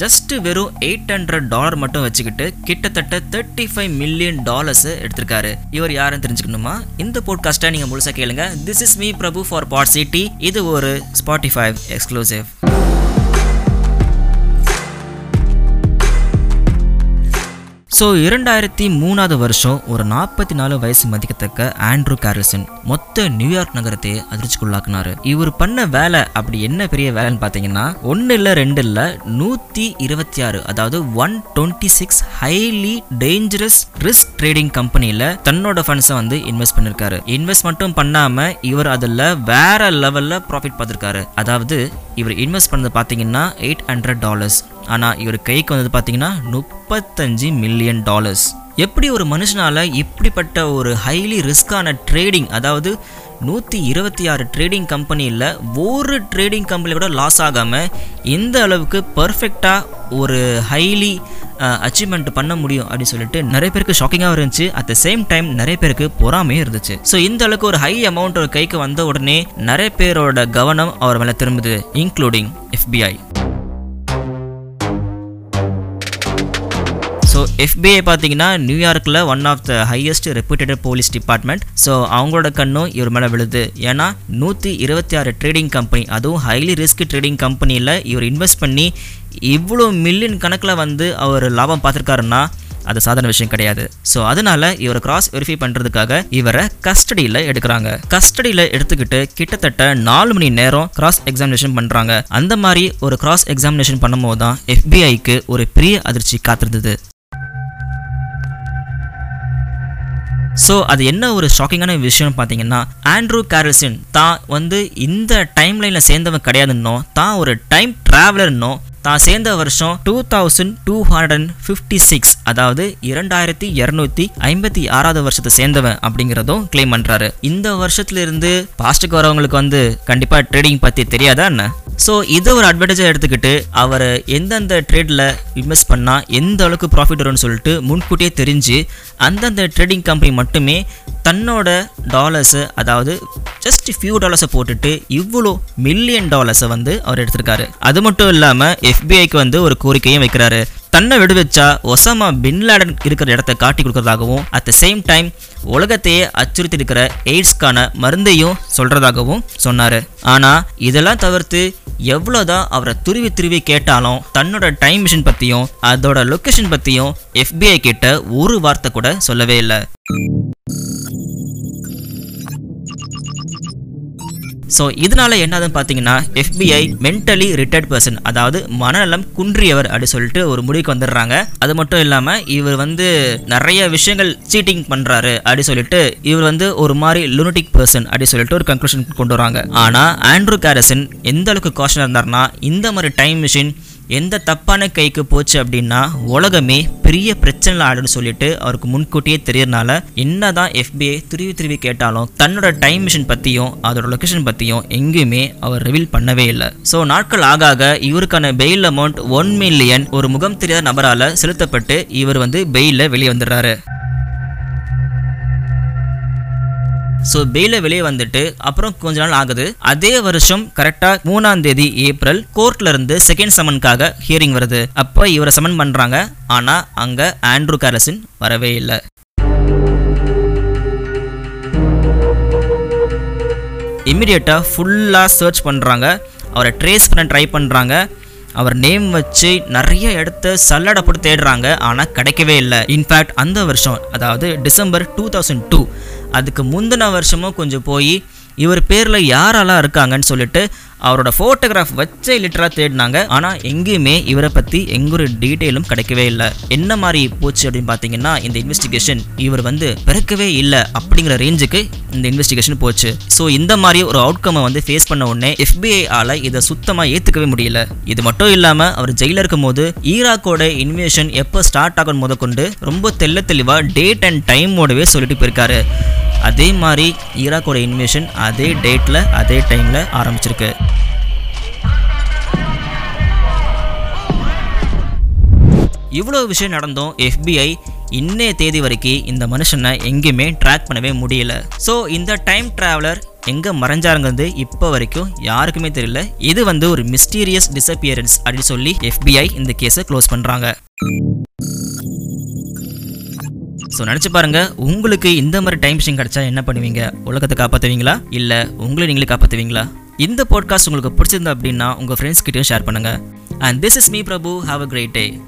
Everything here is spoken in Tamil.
ஜஸ்ட் வெறும் எயிட் ஹண்ட்ரட் டாலர் மட்டும் வச்சுக்கிட்டு கிட்டத்தட்ட தேர்ட்டி ஃபைவ் மில்லியன் டாலர்ஸ் எடுத்திருக்காரு. இவர் யாருன்னு தெரிஞ்சுக்கணுமா? இந்த போட்காஸ்ட்டை நீங்கள் முழுசாக கேளுங்க. This is me Prabhu for pod city இது ஒரு ஸ்பாட்டிஃபை எக்ஸ்க்ளூசிவ் ஸோ இரண்டாயிரத்தி மூணாவது வருஷம் ஒரு நாற்பத்தி நாலு வயசு மதிக்கத்தக்க ஆண்ட்ரூ கேரல்சன் மொத்த நியூயார்க் நகரத்தை அதிர்ச்சிக்குள்ளாக்குனாரு. இவர் பண்ண வேலை அப்படி என்ன பெரிய வேலைன்னு பார்த்தீங்கன்னா ஒன்று இல்லை ரெண்டு இல்லை நூற்றி இருபத்தி ஆறு அதாவது one twenty six highly dangerous risk trading கம்பெனியில் தன்னோட ஃபண்ட்ஸை வந்து இன்வெஸ்ட் பண்ணியிருக்காரு இன்வெஸ்ட் மட்டும் பண்ணாமல் இவர் அதில் வேற லெவலில் ப்ராஃபிட் பார்த்துருக்காரு அதாவது இவர் இன்வெஸ்ட் பண்ணது பார்த்தீங்கன்னா எயிட் ஹண்ட்ரட் டாலர்ஸ் ஆனால் இவர் கைக்கு வந்தது பார்த்தீங்கன்னா முப்பத்தஞ்சு மில்லியன் டாலர்ஸ் எப்படி ஒரு மனுஷனால் இப்படிப்பட்ட ஒரு ஹைலி ரிஸ்கான ட்ரேடிங் அதாவது நூற்றி இருபத்தி ஆறு ட்ரேடிங் கம்பெனியில் ஒரு ட்ரேடிங் கம்பெனி கூட லாஸ் ஆகாமல் இந்த அளவுக்கு பர்ஃபெக்டாக ஒரு ஹைலி அச்சீவ்மெண்ட் பண்ண முடியும் அப்படின்னு சொல்லிட்டு நிறைய பேருக்கு ஷாக்கிங்காக இருந்துச்சு. அட் த சேம் டைம் நிறைய பேருக்கு பொறாமையும் இருந்துச்சு. ஸோ இந்த அளவுக்கு ஒரு ஹை அமௌண்ட் ஒரு கைக்கு வந்த உடனே நிறைய பேரோட கவனம் அவர் மேலே திரும்புது இன்க்ளூடிங் எஃபிஐ எஃபிஐ பார்த்தீங்கன்னா நியூயார்க்கில் one of the highest reputed police department so அவங்களோட கண்ணும் இவர் மேலே விழுது. ஏன்னா நூற்றி இருபத்தி ஆறு ட்ரேடிங் கம்பெனி அதுவும் ஹைலி ரிஸ்க் ட்ரேடிங் கம்பெனியில் இவர் இன்வெஸ்ட் பண்ணி இவ்வளோ மில்லியன் கணக்கில் வந்து அவர் லாபம் பார்த்துருக்காருன்னா அது சாதாரண விஷயம் கிடையாது. ஸோ அதனால இவரை கிராஸ் வெரிஃபை பண்ணுறதுக்காக இவரை கஸ்டடியில் எடுக்கிறாங்க. கஸ்டடியில் எடுத்துக்கிட்டு கிட்டத்தட்ட நாலு மணி நேரம் கிராஸ் எக்ஸாமினேஷன் பண்ணுறாங்க அந்த மாதிரி ஒரு கிராஸ் எக்ஸாமினேஷன் பண்ணும்போது தான் எஃபிஐக்கு ஒரு பெரிய அதிர்ச்சி காத்திருந்தது. ஸோ அது என்ன ஒரு ஷாக்கிங்கான விஷயம்னு பார்த்தீங்கன்னா ஆண்ட்ரூ கேரல்சின் தான் வந்து இந்த டைம் லைனில் சேர்ந்தவன் கிடையாதுன்னோ தான் ஒரு டைம் ட்ராவலர்னோ தான் சேர்ந்த வருஷம் two thousand two hundred and fifty six அதாவது இரண்டாயிரத்தி இரநூத்தி ஐம்பத்தி ஆறாவது வருஷத்தை சேர்ந்தவன் அப்படிங்கிறதும் கிளைம் பண்ணுறாரு இந்த வருஷத்துல இருந்து பாஸ்ட்டுக்கு வரவங்களுக்கு வந்து கண்டிப்பாக ட்ரேடிங் பற்றி தெரியாதா என்ன? ஸோ இதை ஒரு அட்வான்டேஜாக எடுத்துக்கிட்டு அவர் எந்தெந்த ட்ரேடில் இன்வெஸ்ட் பண்ணால் எந்த அளவுக்கு ப்ராஃபிட் வரும்னு சொல்லிட்டு முன்கூட்டியே தெரிஞ்சு அந்தந்த ட்ரேடிங் கம்பெனி மட்டுமே தன்னோட டாலர்ஸை அதாவது ஜஸ்ட் ஃபியூ டாலர்ஸை போட்டுட்டு இவ்வளோ மில்லியன் டாலர்ஸை வந்து அவர் எடுத்திருக்காரு. அது மட்டும் இல்லாமல் எஃபிஐக்கு வந்து ஒரு கோரிக்கையும் வைக்கிறாரு. தன்னை விடுவிச்சா ஒசாமா பின்லாடன் இருக்கிற இடத்த காட்டி கொடுக்கறதாகவும் அட் த சேம் டைம் உலகத்தையே அச்சுறுத்தி இருக்கிற எய்ட்ஸ்க்கான மருந்தையும் சொல்கிறதாகவும் சொன்னார். ஆனால் இதெல்லாம் தவிர்த்து எவ்வளோதான் அவரை துருவி துருவி கேட்டாலும் தன்னோட டைம் மிஷின் பற்றியும் அதோட லொக்கேஷன் பற்றியும் எஃபிஐ கிட்ட ஒரு வார்த்தை கூட சொல்லவே இல்லை. ஸோ இதனால என்னதுன்னு பார்த்தீங்கன்னா எஃபிஐ மென்டலி ரிட்டையர்ட் பர்சன் அதாவது மனநலம் குன்றியவர் அப்படி சொல்லிட்டு ஒரு முடிவுக்கு வந்துடுறாங்க. அது மட்டும் இல்லாமல் இவர் வந்து நிறைய விஷயங்கள் சீட்டிங் பண்ணுறாரு அப்படி சொல்லிட்டு இவர் வந்து ஒரு மாதிரி லுனட்டிக் பர்சன் அப்படின்னு சொல்லிட்டு ஒரு கன்க்ளூஷன் கொண்டு வராங்க. ஆனால் ஆண்ட்ரூ கேரசன் எந்த அளவுக்கு காஷனாக இருந்தார்னா இந்த மாதிரி டைம் மிஷின் எந்த தப்பான கைக்கு போச்சு அப்படின்னா உலகமே பெரிய பிரச்சனை ஆடுன்னு சொல்லிட்டு அவருக்கு முன்கூட்டியே தெரியறனால என்னதான் எஃபிஐ துருவி துருவி கேட்டாலும் தன்னோட டைம் மிஷின் பற்றியும் அதோட லொக்கேஷன் பற்றியும் எங்கேயுமே அவர் ரிவீல் பண்ணவே இல்லை. ஸோ நாட்கள் ஆக ஆக இவருக்கான பெயில் அமௌண்ட் ஒன் மில்லியன் ஒரு முகம் தெரியாத நபரால் செலுத்தப்பட்டு இவர் வந்து பெயிலில் வெளியே வந்துடுறாரு. ஸோ பெயில வெளியே வந்துட்டு அப்புறம் கொஞ்ச நாள் ஆகுது. அதே வருஷம் கரெக்டாக மூணாம் தேதி ஏப்ரல் கோர்ட்ல இருந்து செகண்ட் சமனுக்காக ஹியரிங் வருது. அப்போ இவரை சமன் பண்றாங்க. ஆனா அங்க ஆண்ட்ரூ கேரசின் வரவே இல்லை. இம்மிடியட்டாக ஃபுல்லாக சர்ச் பண்ணுறாங்க அவரை ட்ரேஸ் பண்ண ட்ரை பண்ணுறாங்க அவர் நேம் வச்சு நிறைய இடத்த சல்லடை போட்டு தேடுறாங்க ஆனால் கிடைக்கவே இல்லை. இன்ஃபேக்ட் அந்த வருஷம் அதாவது டிசம்பர் டூ தௌசண்ட் டூ அதுக்கு முந்தின வருஷமும் கொஞ்சம் போய் இவர் பேரில் யாரெல்லாம் இருக்காங்கன்னு சொல்லிட்டு அவரோட ஃபோட்டோகிராஃப் வச்சே லிட்டராக தேடினாங்க. ஆனால் எங்கேயுமே இவரை பற்றி எங்க ஒரு டீட்டெயிலும் கிடைக்கவே இல்லை. என்ன மாதிரி போச்சு அப்படின்னு பார்த்தீங்கன்னா இந்த இன்வெஸ்டிகேஷன் இவர் வந்து பிறக்கவே இல்லை அப்படிங்கிற ரேஞ்சுக்கு இந்த இன்வெஸ்டிகேஷன் போச்சு. ஸோ இந்த மாதிரி ஒரு அவுட்கம்மை வந்து ஃபேஸ் பண்ண உடனே எஃபிஐ ஆல இதை சுத்தமாக ஏற்றுக்கவே முடியல. இது மட்டும் இல்லாமல் அவர் ஜெயிலில் இருக்கும் போது ஈராக்கோட இன்வேஷன் எப்போ ஸ்டார்ட் ஆகும் முத கொண்டு ரொம்ப தெள்ள தெளிவாக டேட் அண்ட் டைமோடவே சொல்லிட்டு போயிருக்காரு. அதே மாதிரி ஈராக்கோட இன்வேஷன் அதே டேட்டில் அதே டைமில் ஆரம்பிச்சிருக்கு. இவ்வளோ விஷயம் நடந்தும் எஃபிஐ இன்னைய தேதி வரைக்கும் இந்த மனுஷனை எங்கேயுமே ட்ராக் பண்ணவே முடியல. ஸோ இந்த டைம் ட்ராவலர் எங்கே மறைஞ்சாருங்கிறது இப்போ வரைக்கும் யாருக்குமே தெரியல. இது வந்து ஒரு மிஸ்டீரியஸ் டிசப்பியரன்ஸ் அப்படின்னு சொல்லி எஃபிஐ இந்த கேஸை க்ளோஸ் பண்ணுறாங்க ஸோ நினச்சி பாருங்க உங்களுக்கு இந்த மாதிரி டைம் மிஷின் கிடைச்சா என்ன பண்ணுவீங்க? உலகத்தை காப்பாற்றுவீங்களா இல்லை உங்களை நீங்களே காப்பாற்றுவீங்களா இந்த பாட்காஸ்ட் உங்களுக்கு பிடிச்சிருந்தா அப்படின்னா உங்கள் ஃப்ரெண்ட்ஸ் கிட்டேயும் ஷேர் பண்ணுங்க. And this is me Prabhu have a great day